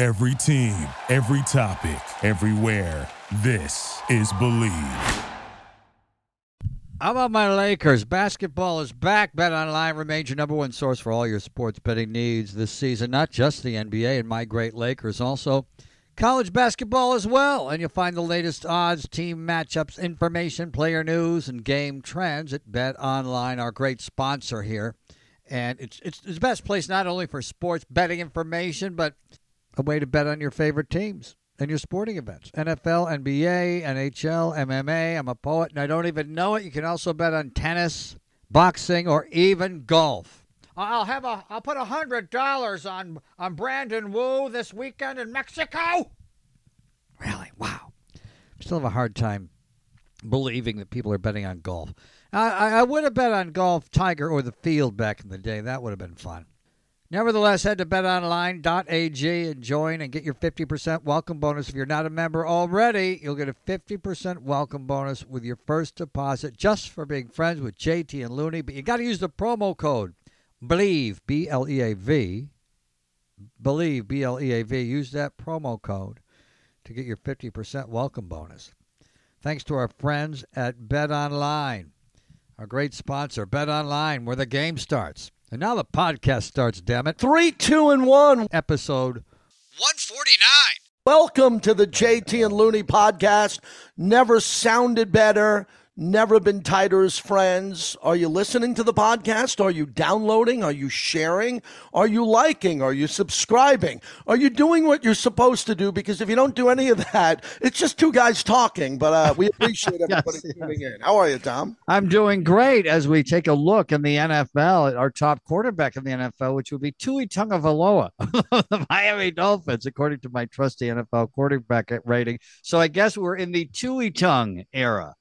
Every team, every topic, everywhere. This is Bleav. How about my Lakers? Basketball is back. Bet Online remains your number one source for all your sports betting needs this season. Not just the NBA and my great Lakers, also college basketball as well. And you'll find the latest odds, team matchups, information, player news, and game trends at Bet Online, our great sponsor here. And it's, it's it's the best place not only for sports betting information, but a way to bet on your favorite teams and your sporting events NFL, NBA, NHL, MMA. I'm a poet and I don't even know it. You can also bet on tennis, boxing, or even golf. I'll have a I'll put a hundred dollars on on Brandon Wu this weekend in Mexico. Really? Wow. Still have a hard time believing that people are betting on golf. I, I would have bet on golf, Tiger, or the field back in the day. That would have been fun. Nevertheless, head to betonline.ag and join and get your 50% welcome bonus. If you're not a member already, you'll get a 50% welcome bonus with your first deposit just for being friends with JT and Looney. But you got to use the promo code BLEAV, B L E A V. Bleav, B L E A V. Use that promo code to get your 50% welcome bonus. Thanks to our friends at Bet Online, our great sponsor, Bet Online, where the game starts. And now the podcast starts, damn it. Three, two, and one. Episode 149. Welcome to the JT and Looney podcast. Never sounded better. Never been tighter as friends. Are you listening to the podcast? Are you downloading? Are you sharing? Are you liking? Are you subscribing? Are you doing what you're supposed to do? Because if you don't do any of that, it's just two guys talking. But uh, we appreciate everybody yes, tuning in. How are you, Tom? I'm doing great as we take a look in the NFL at our top quarterback in the NFL, which would be Tua Tagovailoa of the Miami Dolphins, according to my trusty NFL quarterback rating. So I guess we're in the Tua Tongue era.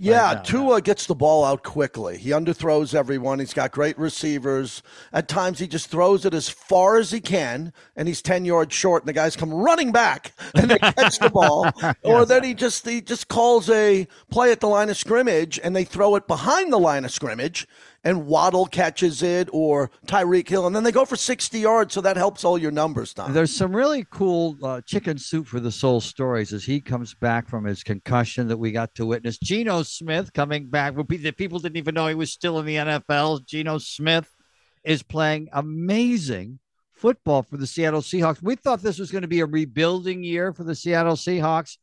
Yeah, Tua gets the ball out quickly. He underthrows everyone. He's got great receivers. At times, he just throws it as far as he can, and he's ten yards short, and the guys come running back and they catch the ball. yes. Or then he just he just calls a play at the line of scrimmage, and they throw it behind the line of scrimmage, and Waddle catches it or Tyreek Hill, and then they go for 60 yards. So that helps all your numbers, Tom. There's some really cool uh, chicken soup for the soul stories as he comes back from his concussion that we got to witness. Geno Smith coming back. The people didn't even know he was still in the NFL. Geno Smith is playing amazing football for the Seattle Seahawks. We thought this was going to be a rebuilding year for the Seattle Seahawks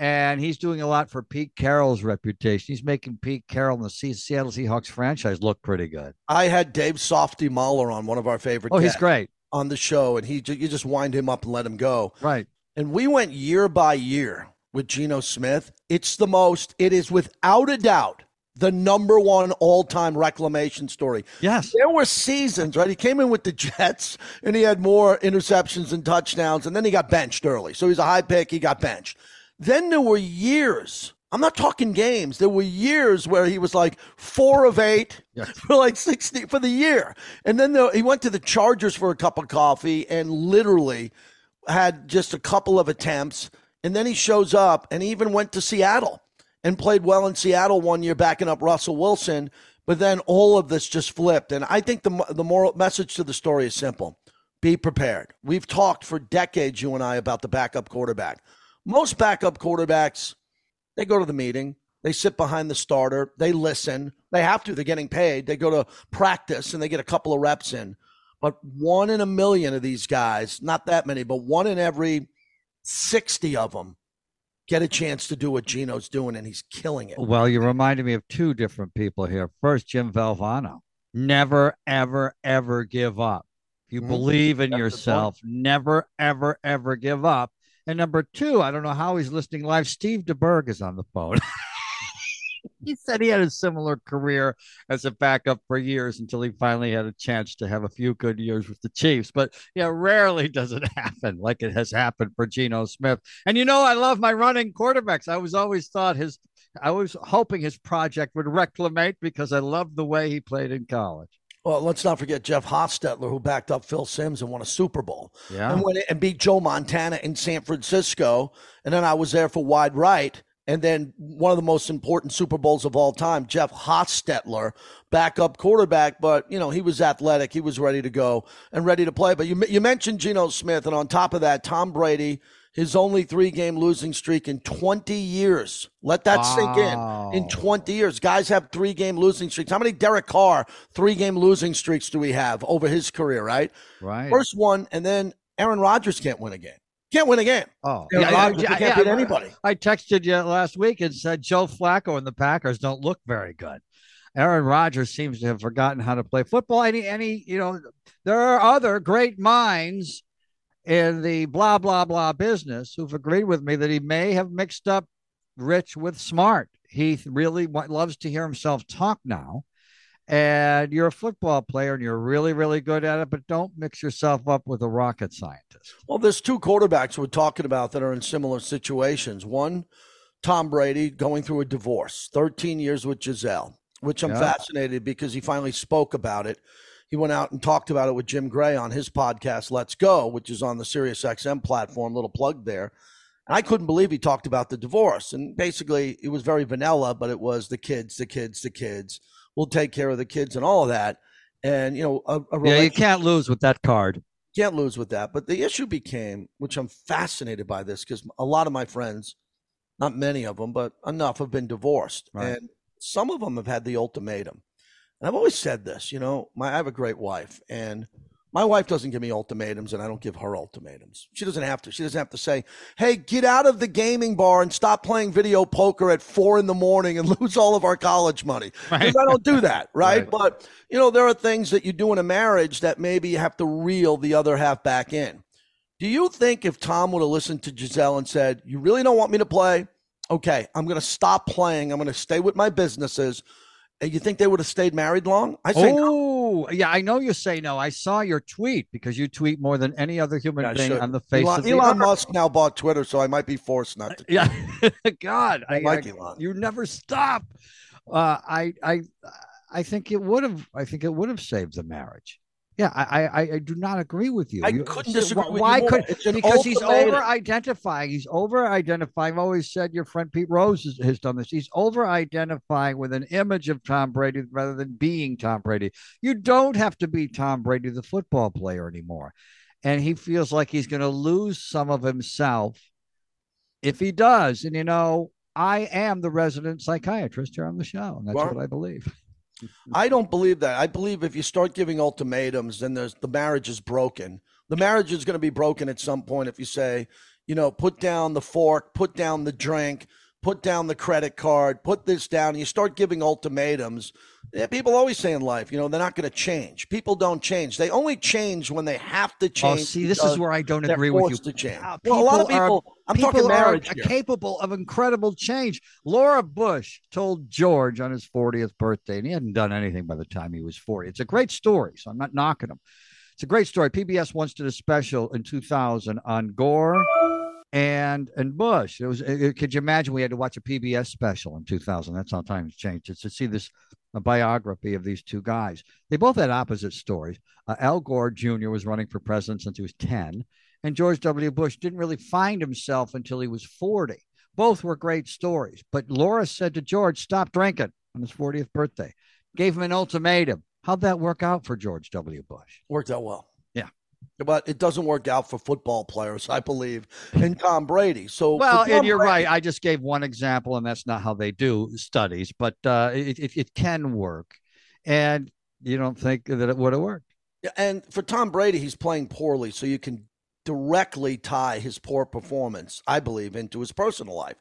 and he's doing a lot for Pete Carroll's reputation. He's making Pete Carroll and the Seattle Seahawks franchise look pretty good. I had Dave Softy Mahler on one of our favorite. Oh, he's great on the show, and he you just wind him up and let him go. Right. And we went year by year with Geno Smith. It's the most. It is without a doubt the number one all-time reclamation story. Yes. There were seasons, right? He came in with the Jets and he had more interceptions and touchdowns, and then he got benched early. So he's a high pick, he got benched. Then there were years. I'm not talking games. There were years where he was like four of eight yes. for like 60 for the year. And then there, he went to the Chargers for a cup of coffee and literally had just a couple of attempts. And then he shows up and he even went to Seattle and played well in Seattle one year, backing up Russell Wilson. But then all of this just flipped. And I think the, the moral message to the story is simple be prepared. We've talked for decades, you and I, about the backup quarterback. Most backup quarterbacks, they go to the meeting, they sit behind the starter, they listen. They have to, they're getting paid. They go to practice and they get a couple of reps in. But one in a million of these guys, not that many, but one in every 60 of them get a chance to do what Geno's doing, and he's killing it. Well, you reminded me of two different people here. First, Jim Valvano. Never, ever, ever give up. If you mm-hmm. believe in That's yourself, never, ever, ever give up. And number two, I don't know how he's listening live. Steve DeBerg is on the phone. he said he had a similar career as a backup for years until he finally had a chance to have a few good years with the Chiefs. But yeah, rarely does it happen like it has happened for Geno Smith. And you know, I love my running quarterbacks. I was always thought his I was hoping his project would reclamate because I loved the way he played in college. Well, let's not forget Jeff Hostetler, who backed up Phil Simms and won a Super Bowl. Yeah. And, went, and beat Joe Montana in San Francisco. And then I was there for wide right and then one of the most important Super Bowls of all time, Jeff Hostetler, backup quarterback, but you know he was athletic, he was ready to go and ready to play. But you you mentioned Geno Smith, and on top of that, Tom Brady, his only three game losing streak in 20 years. Let that wow. sink in. In 20 years, guys have three game losing streaks. How many Derek Carr three game losing streaks do we have over his career? Right, right. First one, and then Aaron Rodgers can't win a game. Can't win a game. Oh, yeah, Rodgers, can't yeah, beat anybody. I texted you last week and said Joe Flacco and the Packers don't look very good. Aaron Rodgers seems to have forgotten how to play football. Any, any, you know, there are other great minds in the blah blah blah business who've agreed with me that he may have mixed up rich with smart. He really loves to hear himself talk now, and you're a football player and you're really, really good at it, but don't mix yourself up with a rocket scientist. Well, there's two quarterbacks we're talking about that are in similar situations. One, Tom Brady going through a divorce, 13 years with Gisele, which I'm yeah. fascinated because he finally spoke about it. He went out and talked about it with Jim Gray on his podcast, Let's Go, which is on the SiriusXM platform, little plug there. And I couldn't believe he talked about the divorce. And basically, it was very vanilla, but it was the kids, the kids, the kids we'll take care of the kids and all of that. And you know, a, a yeah, you can't lose with that card. Can't lose with that. But the issue became, which I'm fascinated by this, because a lot of my friends, not many of them, but enough, have been divorced, right. and some of them have had the ultimatum. And I've always said this, you know, my I have a great wife, and my wife doesn't give me ultimatums, and I don't give her ultimatums. She doesn't have to. She doesn't have to say, hey, get out of the gaming bar and stop playing video poker at four in the morning and lose all of our college money. Because right. I don't do that, right? right? But, you know, there are things that you do in a marriage that maybe you have to reel the other half back in. Do you think if Tom would have listened to Gisele and said, you really don't want me to play? Okay, I'm going to stop playing. I'm going to stay with my businesses. You think they would have stayed married long? I say oh. no yeah, I know you say no. I saw your tweet because you tweet more than any other human yeah, being on the face Elon, of the Elon Musk now bought Twitter, so I might be forced not to. Yeah, God, I, I like I, Elon. You never stop. Uh, I, I, I think it would have. I think it would have saved the marriage. Yeah, I, I, I do not agree with you. I you, couldn't disagree why, with why you. Could, because he's over identifying. He's over identifying. I've always said your friend Pete Rose has, has done this. He's over identifying with an image of Tom Brady rather than being Tom Brady. You don't have to be Tom Brady, the football player, anymore. And he feels like he's going to lose some of himself if he does. And, you know, I am the resident psychiatrist here on the show, and that's well, what I believe. I don't believe that. I believe if you start giving ultimatums, then there's the marriage is broken. The marriage is going to be broken at some point if you say, you know, put down the fork, put down the drink, put down the credit card, put this down. You start giving ultimatums. Yeah, people always say in life, you know, they're not going to change. People don't change. They only change when they have to oh, change. Oh, see, this is where I don't agree with you. To change. Uh, well, a lot of people. Are, I'm people talking marriage are here. capable of incredible change. Laura Bush told George on his 40th birthday, and he hadn't done anything by the time he was 40. It's a great story, so I'm not knocking him. It's a great story. PBS once did a special in 2000 on Gore and and Bush. It was. It, could you imagine we had to watch a PBS special in 2000? That's how times changed. It's to see this biography of these two guys. They both had opposite stories. Uh, Al Gore Jr. was running for president since he was 10, and George W. Bush didn't really find himself until he was 40. Both were great stories. But Laura said to George, "Stop drinking" on his 40th birthday. Gave him an ultimatum. How'd that work out for George W. Bush? Worked out well but it doesn't work out for football players, I believe, and Tom Brady. So, well, and you're Brady, right. I just gave one example, and that's not how they do studies, but uh, it, it, it can work. And you don't think that it would have worked. And for Tom Brady, he's playing poorly, so you can directly tie his poor performance, I believe, into his personal life,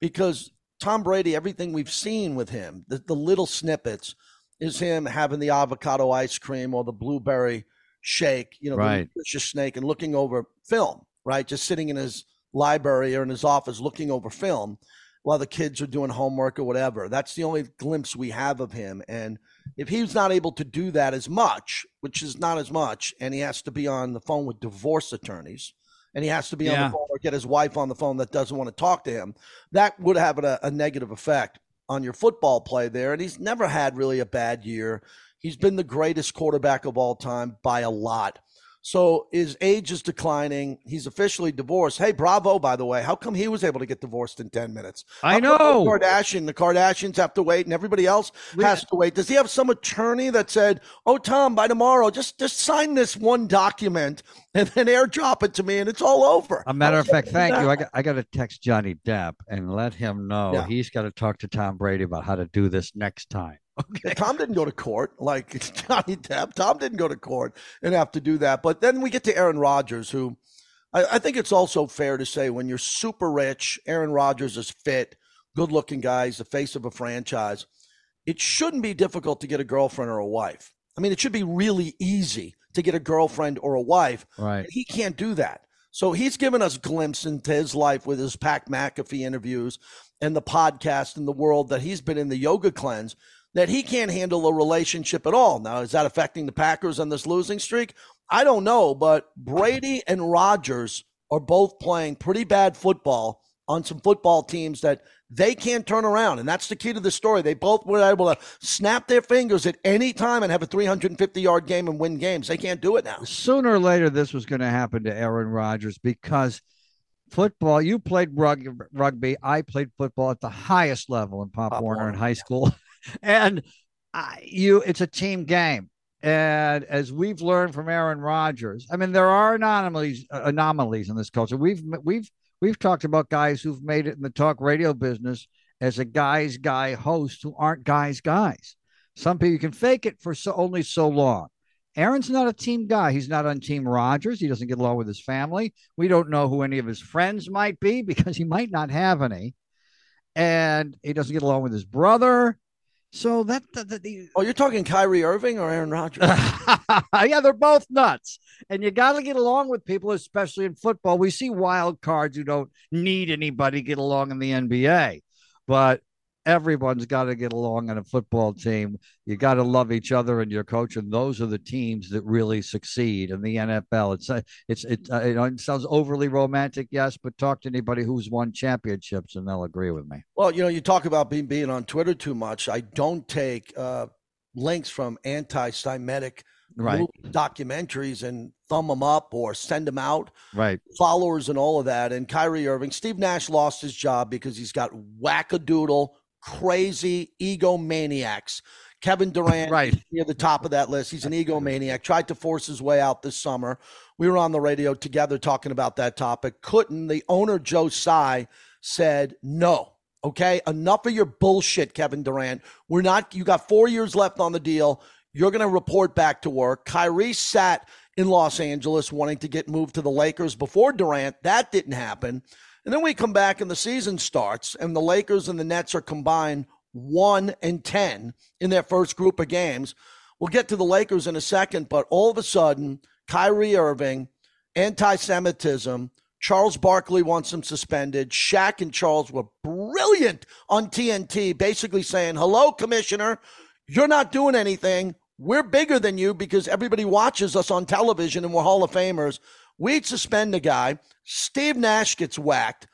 because Tom Brady, everything we've seen with him, the, the little snippets, is him having the avocado ice cream or the blueberry shake, you know, right. the snake and looking over film, right? Just sitting in his library or in his office looking over film while the kids are doing homework or whatever. That's the only glimpse we have of him. And if he's not able to do that as much, which is not as much, and he has to be on the phone with divorce attorneys, and he has to be yeah. on the phone or get his wife on the phone that doesn't want to talk to him, that would have a, a negative effect on your football play there. And he's never had really a bad year. He's been the greatest quarterback of all time by a lot. So his age is declining. He's officially divorced. Hey, bravo, by the way. How come he was able to get divorced in 10 minutes? I know. the Kardashian, the Kardashians have to wait and everybody else has to wait. Does he have some attorney that said, Oh, Tom, by tomorrow, just just sign this one document and then airdrop it to me and it's all over? A matter How of fact, thank that? you. I got, I got to text Johnny Depp and let him know Yeah. he's got to talk to Tom Brady about how to do this next time. Okay. Tom didn't go to court like Johnny Depp. Tom didn't go to court and have to do that. But then we get to Aaron Rodgers, who I, I think it's also fair to say when you're super rich, Aaron Rodgers is fit, good looking guy, he's the face of a franchise. It shouldn't be difficult to get a girlfriend or a wife. I mean, it should be really easy to get a girlfriend or a wife. Right. He can't do that. So he's given us glimpse into his life with his Pat McAfee interviews and the podcast and the world that he's been in the yoga cleanse that he can't handle a relationship at all. Now, is that affecting the Packers on this losing streak? I don't know, but Brady and Rodgers are both playing pretty bad football on some football teams that they can't turn around. And that's the key to the story. They both were able to snap their fingers at any time and have a 350 yard game and win games. They can't do it now. Sooner or later, this was going to happen to Aaron Rodgers because football, you played rug, rugby. I played football at the highest level in Pop, Pop Warner, Warner. in high school. and I, you, it's a team game. And as we've learned from Aaron Rodgers, I mean, there are anomalies uh, anomalies in this culture. We've we've we've talked about guys who've made it in the talk radio business as a guys guy host who aren't guys guys. Some people can fake it for so only so long. Aaron's not a team guy. He's not on Team Rodgers. He doesn't get along with his family. We don't know who any of his friends might be because he might not have any. And he doesn't get along with his brother. So that, that, that the, Oh, you're talking Kyrie Irving or Aaron Rodgers? yeah, they're both nuts. And you got to get along with people, especially in football. We see wild cards who don't need anybody get along in the NBA, but everyone's got to get along on a football team. You got to love each other and your coach, and those are the teams that really succeed in the NFL. It's uh, it's it, uh, it sounds overly romantic, yes, but talk to anybody who's won championships, and they'll agree with me. Well, you know, you talk about being being on Twitter too much. I don't take uh, links from anti-Semitic Right, documentaries and thumb them up or send them out. right. Followers and all of that. And Kyrie Irving, Steve Nash lost his job because he's got wackadoodle, crazy egomaniacs. Kevin Durant Right. near the top of that list. He's an egomaniac. Tried to force his way out this summer. We were on the radio together talking about that topic. Couldn't. The owner, Joe Tsai, said no. Okay, enough of your bullshit, Kevin Durant. We're not. You got four years left on the deal. You're going to report back to work. Kyrie sat in Los Angeles wanting to get moved to the Lakers before Durant. That didn't happen. And then we come back and the season starts, and the Lakers and the Nets are combined one and 10 in their first group of games. We'll get to the Lakers in a second, but all of a sudden, Kyrie Irving, anti Semitism, Charles Barkley wants him suspended. Shaq and Charles were brilliant on TNT, basically saying, Hello, Commissioner, you're not doing anything. We're bigger than you because everybody watches us on television and we're Hall of Famers. We'd suspend the guy. Steve Nash gets whacked.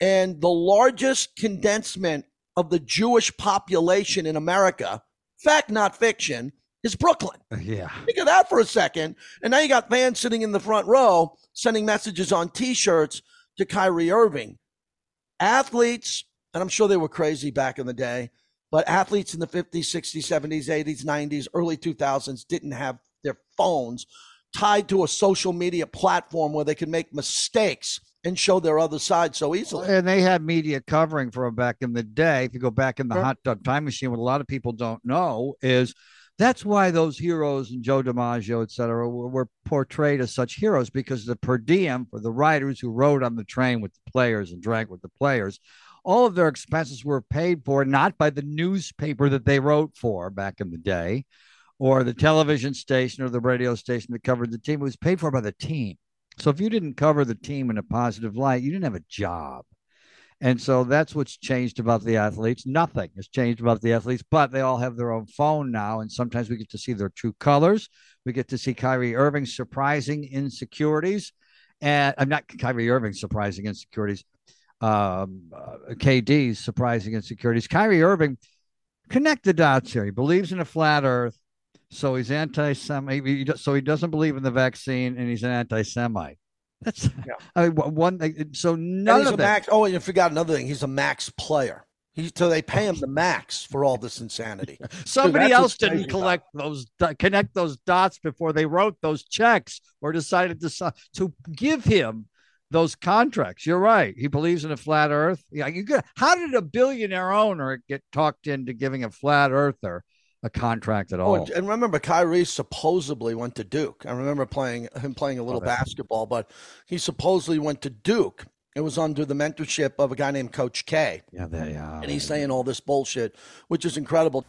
And the largest condensement of the Jewish population in America, fact, not fiction, is Brooklyn. Yeah. Think of that for a second. And now you got fans sitting in the front row sending messages on t shirts to Kyrie Irving. Athletes, and I'm sure they were crazy back in the day, but athletes in the 50s, 60s, 70s, 80s, 90s, early 2000s didn't have their phones tied to a social media platform where they can make mistakes and show their other side so easily. And they had media covering for him back in the day. If you go back in the Sure. hot tub time machine, what a lot of people don't know is that's why those heroes and Joe DiMaggio, et cetera, were, were portrayed as such heroes because the per diem for the riders who rode on the train with the players and drank with the players, all of their expenses were paid for not by the newspaper that they wrote for back in the day or the television station or the radio station that covered the team. It was paid for by the team. So if you didn't cover the team in a positive light, you didn't have a job. And so that's what's changed about the athletes. Nothing has changed about the athletes, but they all have their own phone now. And sometimes we get to see their true colors. We get to see Kyrie Irving's surprising insecurities. And I'm not Kyrie Irving's surprising insecurities, um, uh, KD's surprising insecurities. Kyrie Irving, connect the dots here. He believes in a flat earth. So he's anti-Semite. So he doesn't believe in the vaccine, and he's an anti-Semite. That's yeah. I mean, one. So none of that. Max, oh, and you forgot another thing. He's a max player. He, so they pay him the max for all this insanity. Somebody else didn't collect about. those connect those dots before they wrote those checks or decided to to give him those contracts. You're right. He believes in a flat Earth. Yeah, you could. How did a billionaire owner get talked into giving a flat earther a contract at oh, all? Oh, and remember, Kyrie supposedly went to Duke. I remember playing him playing a little basketball, but he supposedly went to Duke. It was under the mentorship of a guy named Coach K. Yeah, they are. And he's saying all this bullshit, which is incredible.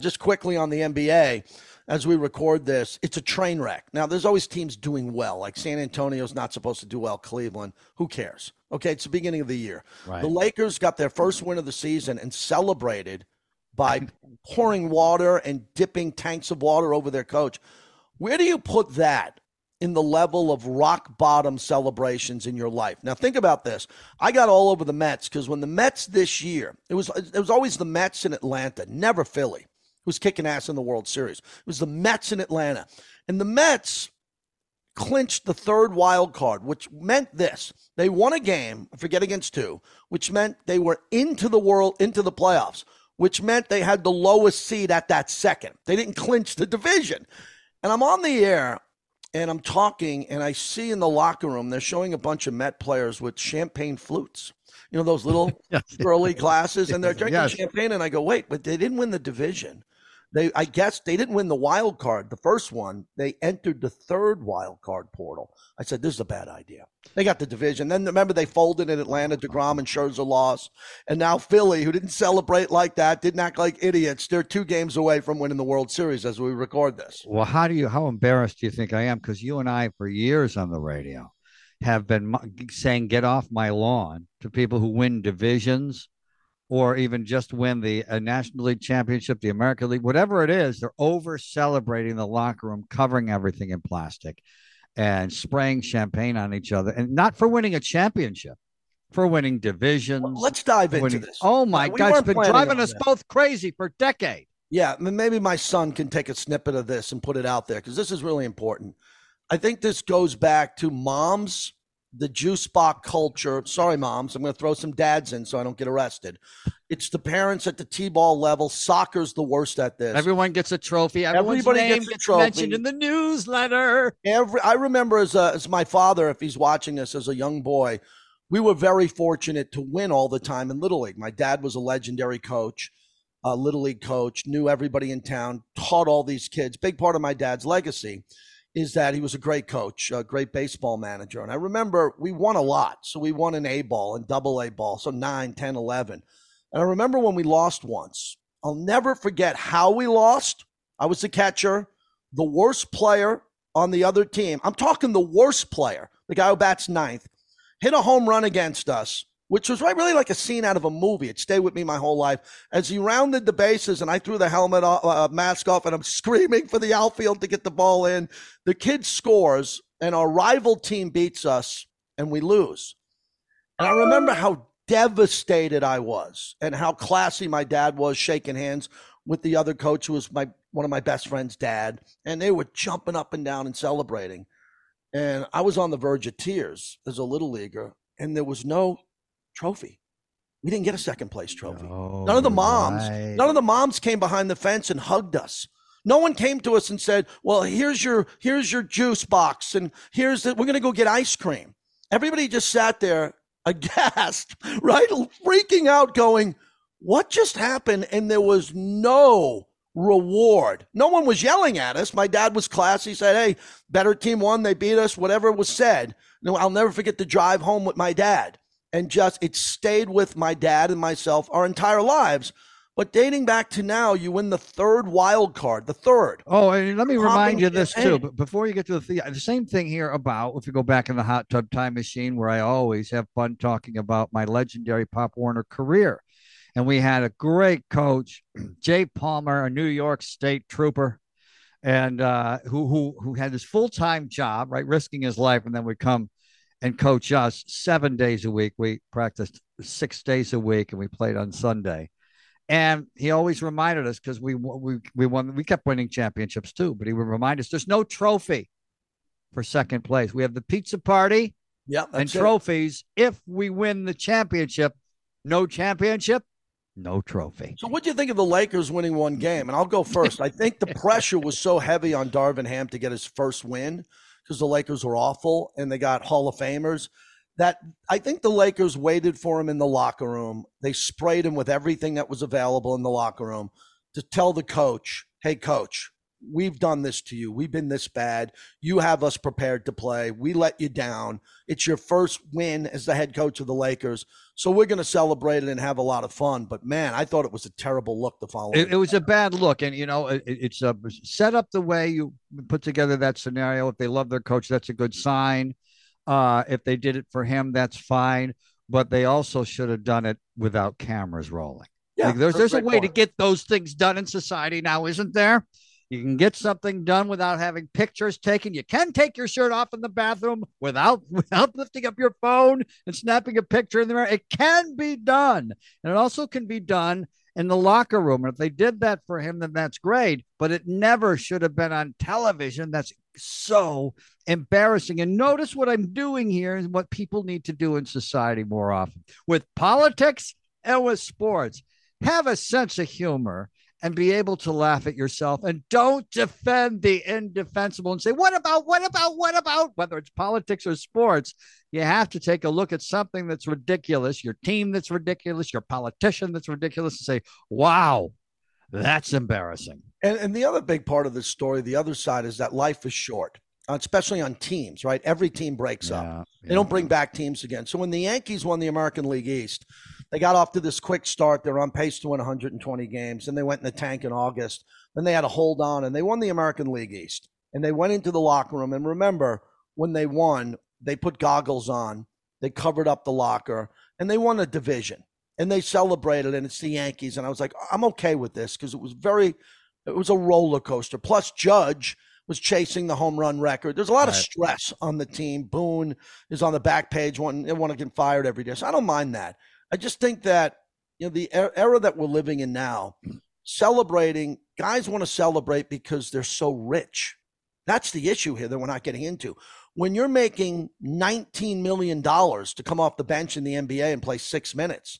Just quickly on the NBA, as we record this, it's a train wreck. Now, there's always teams doing well, like San Antonio's not supposed to do well, Cleveland. Who cares? Okay, it's the beginning of the year. Right. The Lakers got their first win of the season and celebrated by pouring water and dipping tanks of water over their coach. Where do you put that in the level of rock bottom celebrations in your life. Now think about this. I got all over the Mets because when the Mets this year, it was it was always the Mets in Atlanta, never Philly was kicking ass in the World Series. It was the Mets in Atlanta. And the Mets clinched the third wild card, which meant this. They won a game, I forget against two, which meant they were into the world, into the playoffs, which meant they had the lowest seed at that second. They didn't clinch the division. And I'm on the air and I'm talking, and I see in the locker room, they're showing a bunch of Met players with champagne flutes you know those little yes. early glasses, and they're drinking yes. champagne. And I go, wait, but they didn't win the division. They, I guess, they didn't win the wild card, the first one. They entered the third wild card portal. I said, this is a bad idea. They got the division. Then remember, they folded in Atlanta. Degrom and Scherzer lost, and now Philly, who didn't celebrate like that, didn't act like idiots. They're two games away from winning the World Series as we record this. Well, how do you? How embarrassed do you think I am? Because you and I, for years on the radio, have been saying, "Get off my lawn" to people who win divisions or even just win the uh, National League Championship, the American League, whatever it is, they're over celebrating the locker room, covering everything in plastic and spraying champagne on each other. And not for winning a championship, for winning divisions. Well, let's dive into winning, this. Oh my God, it's been driving us that. both crazy for decades. Yeah, maybe my son can take a snippet of this and put it out there because this is really important. I think this goes back to moms the juice box culture. Sorry, moms, I'm going to throw some dads in so I don't get arrested. It's the parents at the t-ball level. Soccer's the worst at this. Everyone gets a trophy. Everyone's Everybody gets, gets trophy. mentioned in the newsletter. Every I remember as a, as my father, if he's watching this as a young boy, we were very fortunate to win all the time in Little League. My dad was a legendary coach. A little league coach, knew everybody in town, taught all these kids. Big part of my dad's legacy is that he was a great coach, a great baseball manager. And I remember we won a lot. So we won an A ball and double A ball, so 9, 10, 11. And I remember when we lost once. I'll never forget how we lost. I was the catcher, the worst player on the other team. I'm talking the worst player, the guy who bats ninth, hit a home run against us which was right, really like a scene out of a movie. It stayed with me my whole life. As he rounded the bases and I threw the helmet off, uh, mask off and I'm screaming for the outfield to get the ball in, the kid scores and our rival team beats us and we lose. And I remember how devastated I was and how classy my dad was shaking hands with the other coach who was my one of my best friend's dad and they were jumping up and down and celebrating and I was on the verge of tears as a little leaguer and there was no trophy. We didn't get a second place trophy. No, none of oh, the moms, right. none of the moms came behind the fence and hugged us. No one came to us and said, "Well, here's your here's your juice box and here's the, we're going to go get ice cream." Everybody just sat there aghast, right? Freaking out going, "What just happened?" And there was no reward. No one was yelling at us. My dad was classy, said, Hey, better team won. They beat us, whatever was said. No, I'll never forget the drive home with my dad and just it stayed with my dad and myself our entire lives. But dating back to now, you win the third wild card, the third. Oh, and let me remind you this too. But before you get to the the same thing here about if you go back in the hot tub time machine, where I always have fun talking about my legendary Pop Warner career, and we had a great coach, Jay Palmer, a New York State trooper, and uh, who who who had this full time job, right, risking his life, and then would come and coach us seven days a week. We practiced six days a week and we played on Sunday. And he always reminded us because we we we won we kept winning championships too, but he would remind us there's no trophy for second place. We have the pizza party Yeah, and that's it. trophies if we win the championship. No championship, no trophy. So, what do you think of the Lakers winning one game? And I'll go first. I think the pressure was so heavy on Darvin Ham to get his first win because the Lakers were awful and they got Hall of Famers. That I think the Lakers waited for him in the locker room. They sprayed him with everything that was available in the locker room to tell the coach, "Hey, coach, we've done this to you. We've been this bad. You have us prepared to play. We let you down. It's your first win as the head coach of the Lakers." So we're going to celebrate it and have a lot of fun. But man, I thought it was a terrible look the following. It, it was a bad look, and you know it, it's a set up the way you put together that scenario. If they love their coach, that's a good sign. Uh, if they did it for him, that's fine. But they also should have done it without cameras rolling. yeah, Like, there's there's a way to get those things done in society now, isn't there? You can get something done without having pictures taken. You can take your shirt off in the bathroom without without lifting up your phone and snapping a picture in the mirror. It can be done, and it also can be done in the locker room. And if they did that for him, then that's great. But it never should have been on television. That's so embarrassing. And notice what I'm doing here and what people need to do in society more often with politics and with sports. Have a sense of humor and be able to laugh at yourself and don't defend the indefensible and say, What about, what about, what about? Whether it's politics or sports, you have to take a look at something that's ridiculous, your team that's ridiculous, your politician that's ridiculous, and say, Wow, that's embarrassing. And, and the other big part of this story, the other side, is that life is short, uh, especially on teams, right? Every team breaks up. They don't bring back teams again. So when the Yankees won the American League East, they got off to this quick start. They're on pace to win 120 games. and they went in the tank in August. Then they had to hold on and they won the American League East. And they went into the locker room. And remember, when they won, they put goggles on, they covered up the locker, and they won a division. And they celebrated, and it's the Yankees. And I was like, I'm okay with this because it was very, it was a roller coaster. Plus, Judge was chasing the home run record. There's a lot of stress on the team. Boone is on the back page, wanting to get fired every day. So I don't mind that. I just think that you know the er- era that we're living in now, celebrating guys want to celebrate because they're so rich. That's the issue here that we're not getting into. When you're making 19 million dollars to come off the bench in the NBA and play six minutes,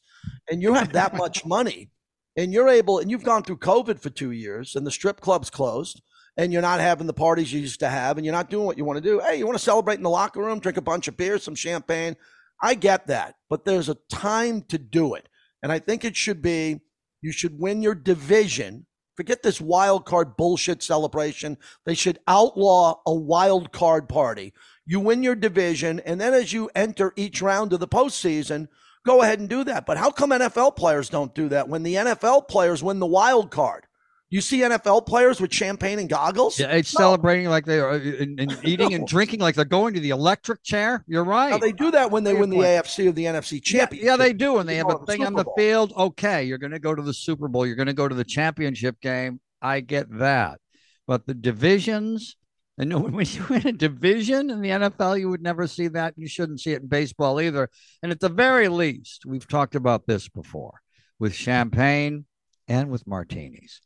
and you have that much money, and you're able, and you've gone through COVID for two years, and the strip club's closed, and you're not having the parties you used to have, and you're not doing what you want to do. Hey, you want to celebrate in the locker room, drink a bunch of beers, some champagne. I get that, but there's a time to do it. And I think it should be you should win your division. Forget this wild card bullshit celebration. They should outlaw a wild card party. You win your division, and then as you enter each round of the postseason, go ahead and do that. But how come NFL players don't do that when the NFL players win the wild card? You see NFL players with champagne and goggles? Yeah, it's No. celebrating like they are uh, and, and eating and drinking like they're going to the electric chair. You're right. Now, they do that when they win the. AFC or the NFC Yeah, championship. yeah, they do. And they have a thing on the field. Okay, you're going to go to the Super Bowl. You're going to go to the championship game. I get that. But the divisions, and when you win a division in the NFL, you would never see that. You shouldn't see it in baseball either. And at the very least, we've talked about this before with champagne and with martinis.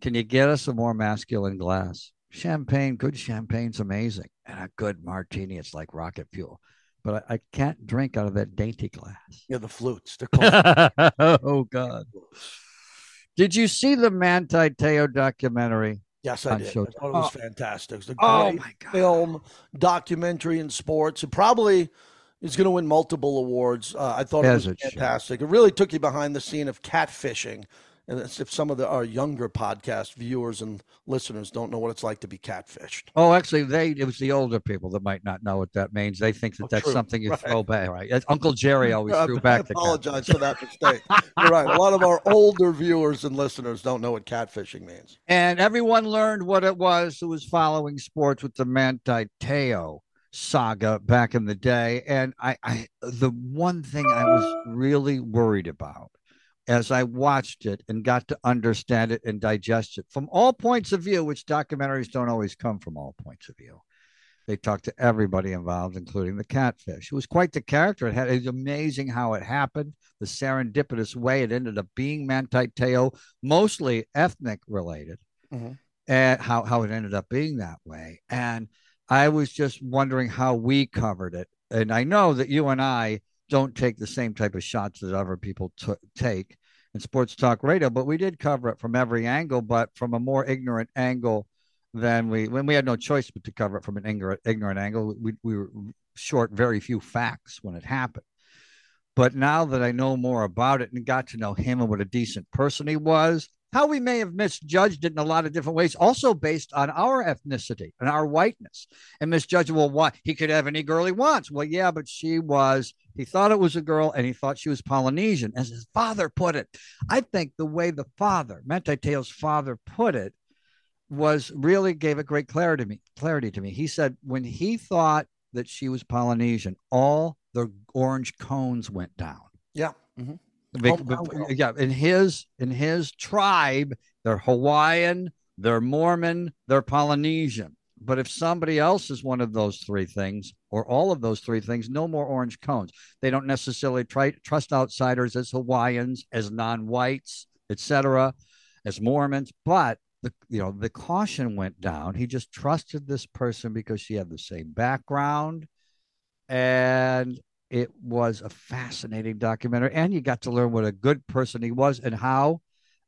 Can you get us a more masculine glass? Champagne, good champagne's amazing. And a good martini, it's like rocket fuel. But I, I can't drink out of that dainty glass. Yeah, the flutes. They're called oh God! Did you see the Manti Te'o documentary? Yes, I did. I thought it was fantastic. It was a Oh great my God! film, documentary, in sports. It probably is going to win multiple awards. Uh, I thought As it it was should. fantastic. It really took you behind the scene of catfishing. And that's if some of the, our younger podcast viewers and listeners don't know what it's like to be catfished. Oh, actually, they it was the older people that might not know what that means. They think that Oh, that's true. something you Right. throw back. Right? That's- Uncle Jerry always I threw back I apologize for that mistake. You're right. A lot of our older viewers and listeners don't know what catfishing means. And everyone learned what it was who was following sports with the Manti Te'o saga back in the day. And I, I, the one thing I was really worried about as I watched it and got to understand it and digest it from all points of view, which documentaries don't always come from all points of view. They talked to everybody involved, including the catfish. It was quite the character. It had it was amazing how it happened, the serendipitous way it ended up being Manti Te'o, mostly ethnic related, mm-hmm. and how, how it ended up being that way. And I was just wondering how we covered it. And I know that you and I don't take the same type of shots that other people t- take in sports talk radio, but we did cover it from every angle, but from a more ignorant angle than we when we had no choice but to cover it from an ignorant, ignorant angle. We, we were short very few facts when it happened. But now that I know more about it and got to know him and what a decent person he was, how we may have misjudged it in a lot of different ways, also based on our ethnicity and our whiteness, and misjudged, well, what he could have any girl he wants. Well, yeah, but she was, he thought it was a girl and he thought she was Polynesian, as his father put it. I think the way the father, Manti Te'o's father, put it was really gave a great clarity to me. Clarity to me. He said when he thought that she was Polynesian, all the orange cones went down. Yeah. Mm-hmm. yeah, in his in his tribe, they're Hawaiian, they're Mormon, they're Polynesian. But if somebody else is one of those three things, or all of those three things, no more orange cones. They don't necessarily try, trust outsiders as Hawaiians, as non-whites, etc., as Mormons. But the you know the caution went down. He just trusted this person because she had the same background, and it was a fascinating documentary. And you got to learn what a good person he was and how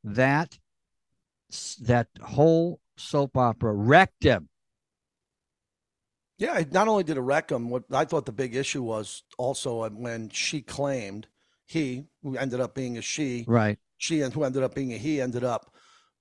that that whole soap opera wrecked him yeah, not only did it wreck him, what I thought the big issue was also uh, when she claimed he, who ended up being a she, right? She and who ended up being a he, ended up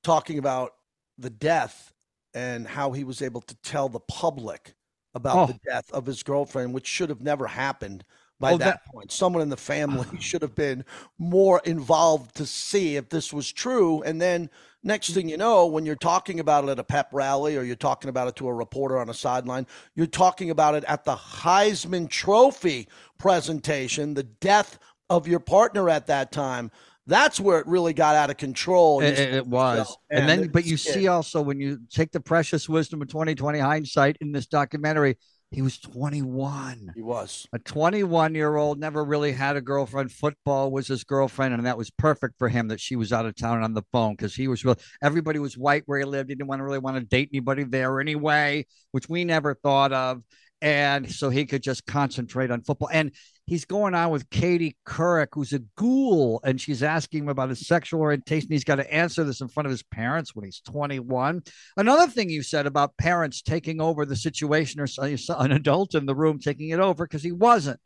talking about the death and how he was able to tell the public about oh. the death of his girlfriend, which should have never happened by oh, that, that, point. Someone in the family should have been more involved to see if this was true. And then next thing you know, when you're talking about it at a pep rally or you're talking about it to a reporter on a sideline, you're talking about it at the Heisman Trophy presentation, the death of your partner at that time. That's where it really got out of control. It, it, was. and, and then, but you see also when you take the precious wisdom of 2020 hindsight in this documentary, he was 21. He was. A 21 year old, never really had a girlfriend. Football was his girlfriend, and that was perfect for him that she was out of town on the phone because he was real. Everybody was white where he lived. He didn't want to really want to date anybody there anyway, which we never thought of and so he could just concentrate on football. And he's going on with Katie Couric, who's a ghoul, and she's asking him about his sexual orientation. He's got to answer this in front of his parents when he's 21. Another thing you said about parents taking over the situation or an adult in the room taking it over because he wasn't.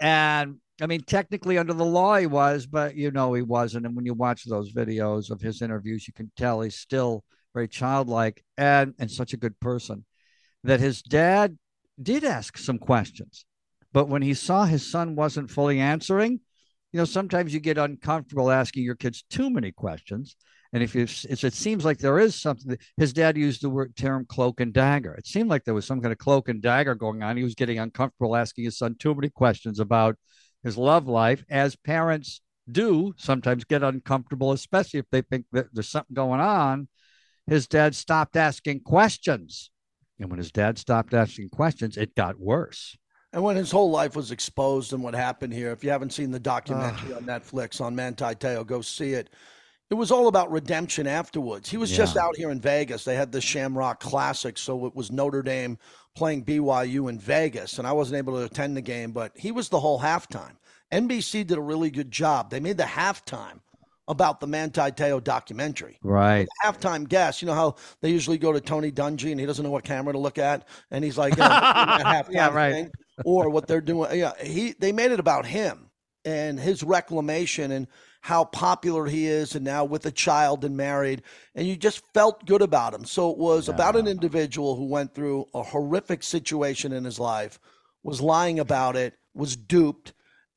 And I mean, technically under the law he was, but you know he wasn't. And when you watch those videos of his interviews, you can tell he's still very childlike and and such a good person. That his dad did ask some questions, but when he saw his son wasn't fully answering, you know, sometimes you get uncomfortable asking your kids too many questions. And if, if it seems like there is something, his dad used the word term cloak and dagger. It seemed like there was some kind of cloak and dagger going on. He was getting uncomfortable asking his son too many questions about his love life, as parents do sometimes get uncomfortable, especially if they think that there's something going on. His dad stopped asking questions and when his dad stopped asking questions, it got worse. And when his whole life was exposed and what happened here, if you haven't seen the documentary uh, on Netflix on Manti Te'o, go see it. It was all about redemption afterwards. He was yeah. just out here in Vegas. They had the Shamrock Classic, so it was Notre Dame playing BYU in Vegas, and I wasn't able to attend the game, but he was the whole halftime. NBC did a really good job. They made the halftime about the Manti Te'o documentary. Right. Halftime guest. You know how they usually go to Tony Dungy and he doesn't know what camera to look at, and he's like, yeah, right. Thing. Or what they're doing. Yeah, he they made it about him and his reclamation and how popular he is and now with a child and married and you just felt good about him so it was yeah. about an individual who went through a horrific situation in his life was lying about it was duped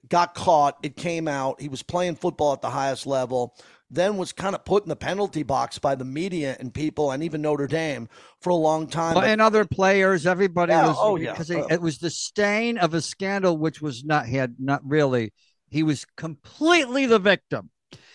got caught. It came out. He was playing football at the highest level. Then was kind of put in the penalty box by the media and people, and even Notre Dame for a long time. Well, and other players, everybody yeah, was. Oh yeah, because it, uh, it was the stain of a scandal, which was not. He had not really. He was completely the victim.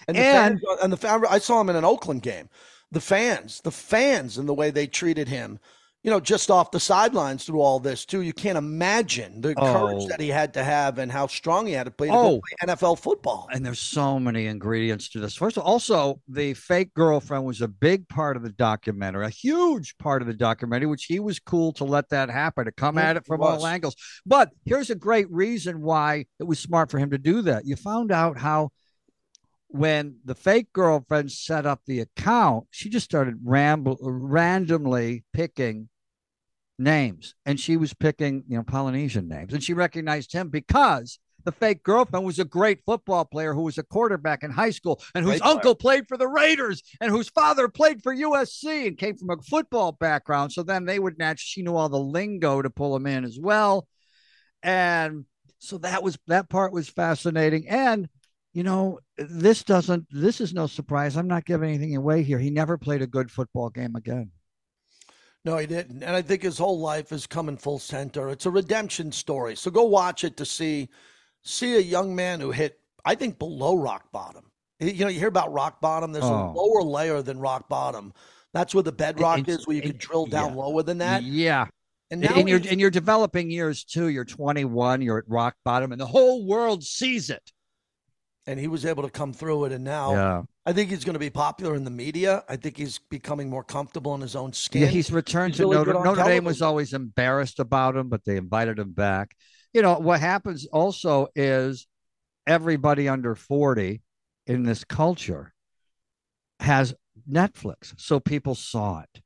And the and, fans, and the I saw him in an Oakland game. The fans, the fans, and the way they treated him you know, just off the sidelines through all this too. You can't imagine the Oh. courage that he had to have and how strong he had to play to Oh. play NFL football. And there's so many ingredients to this. First of all, also the fake girlfriend was a big part of the documentary, a huge part of the documentary, which he was cool to let that happen, to come at it from all angles. But here's a great reason why it was smart for him to do that. You found out how when the fake girlfriend set up the account, she just started ramble randomly picking names. And she was picking you know polynesian names. And she recognized him because the fake girlfriend was a great football player who was a quarterback in high school and whose Great player. uncle played for the raiders and whose father played for usc and came from a football background. So then they would naturally she knew all the lingo to pull him in as well. And so that was that part was fascinating. And you know this doesn't this is no surprise. I'm not giving anything away here. He never played a good football game again No, he didn't. And I think his whole life is coming full center. It's a redemption story. So go watch it to see see a young man who hit, I think, below rock bottom. You know, you hear about rock bottom. There's a Oh. lower layer than rock bottom. That's where the bedrock is, where you can drill down yeah. lower than that. yeah And now in your in your developing years too. You're 21. You're at rock bottom, and the whole world sees it. And he was able to come through it. And now Yeah, I think he's going to be popular in the media. I think he's becoming more comfortable in his own skin. yeah. He's returned He's to really Notre Notre Dame. Was always embarrassed about him, but they invited him back. You know what happens also is everybody under 40 in this culture has Netflix, so people saw it.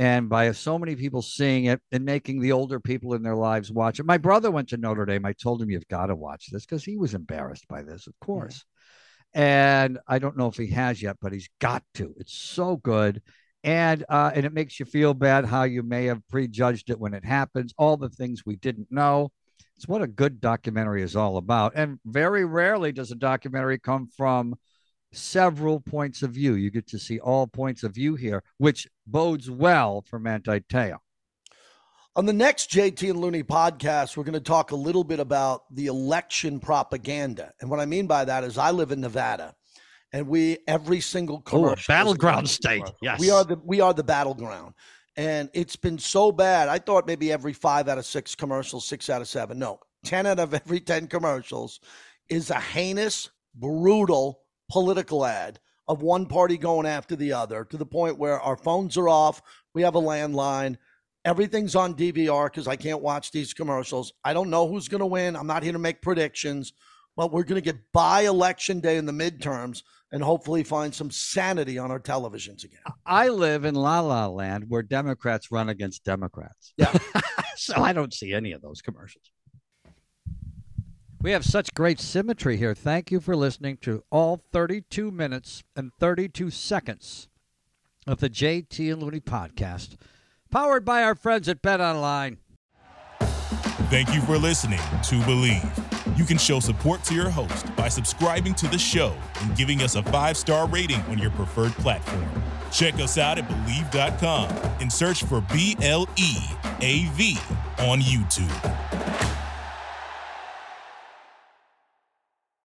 And by so many people seeing it and making the older people in their lives watch it. My brother went to Notre Dame. I told him, You've got to watch this because he was embarrassed by this, of course. And I don't know if he has yet, but he's got to. It's so good. And uh, and it makes you feel bad how you may have prejudged it when it happens, all the things we didn't know. It's what a good documentary is all about. And very rarely does a documentary come from several points of view. You get to see all points of view here, which bodes well for Manti Te'o. On the next JT and Looney podcast, we're going to talk a little bit about the election propaganda. And what I mean by that is I live in Nevada and we every single commercial is battleground state. Yes. We are the we are the battleground. And it's been so bad. I thought maybe every 5 out of 6 commercials, 6 out of 7. No. 10 out of every 10 commercials is a heinous, brutal political ad of one party going after the other to the point where our phones are off, we have a landline, everything's on DVR because I can't watch these commercials. I don't know who's going to win. I'm not here to make predictions, but we're going to get by election day in the midterms and hopefully find some sanity on our televisions again. I live in La La Land where Democrats run against Democrats. Yeah. so I don't see any of those commercials. We have such great symmetry here. Thank you for listening to all 32 minutes and 32 seconds of the JT and Looney podcast, powered by our friends at Bet Online. Thank you for listening to Bleav. You can show support to your host by subscribing to the show and giving us a five star rating on your preferred platform. Check us out at Bleav.com and search for B L E A V on YouTube.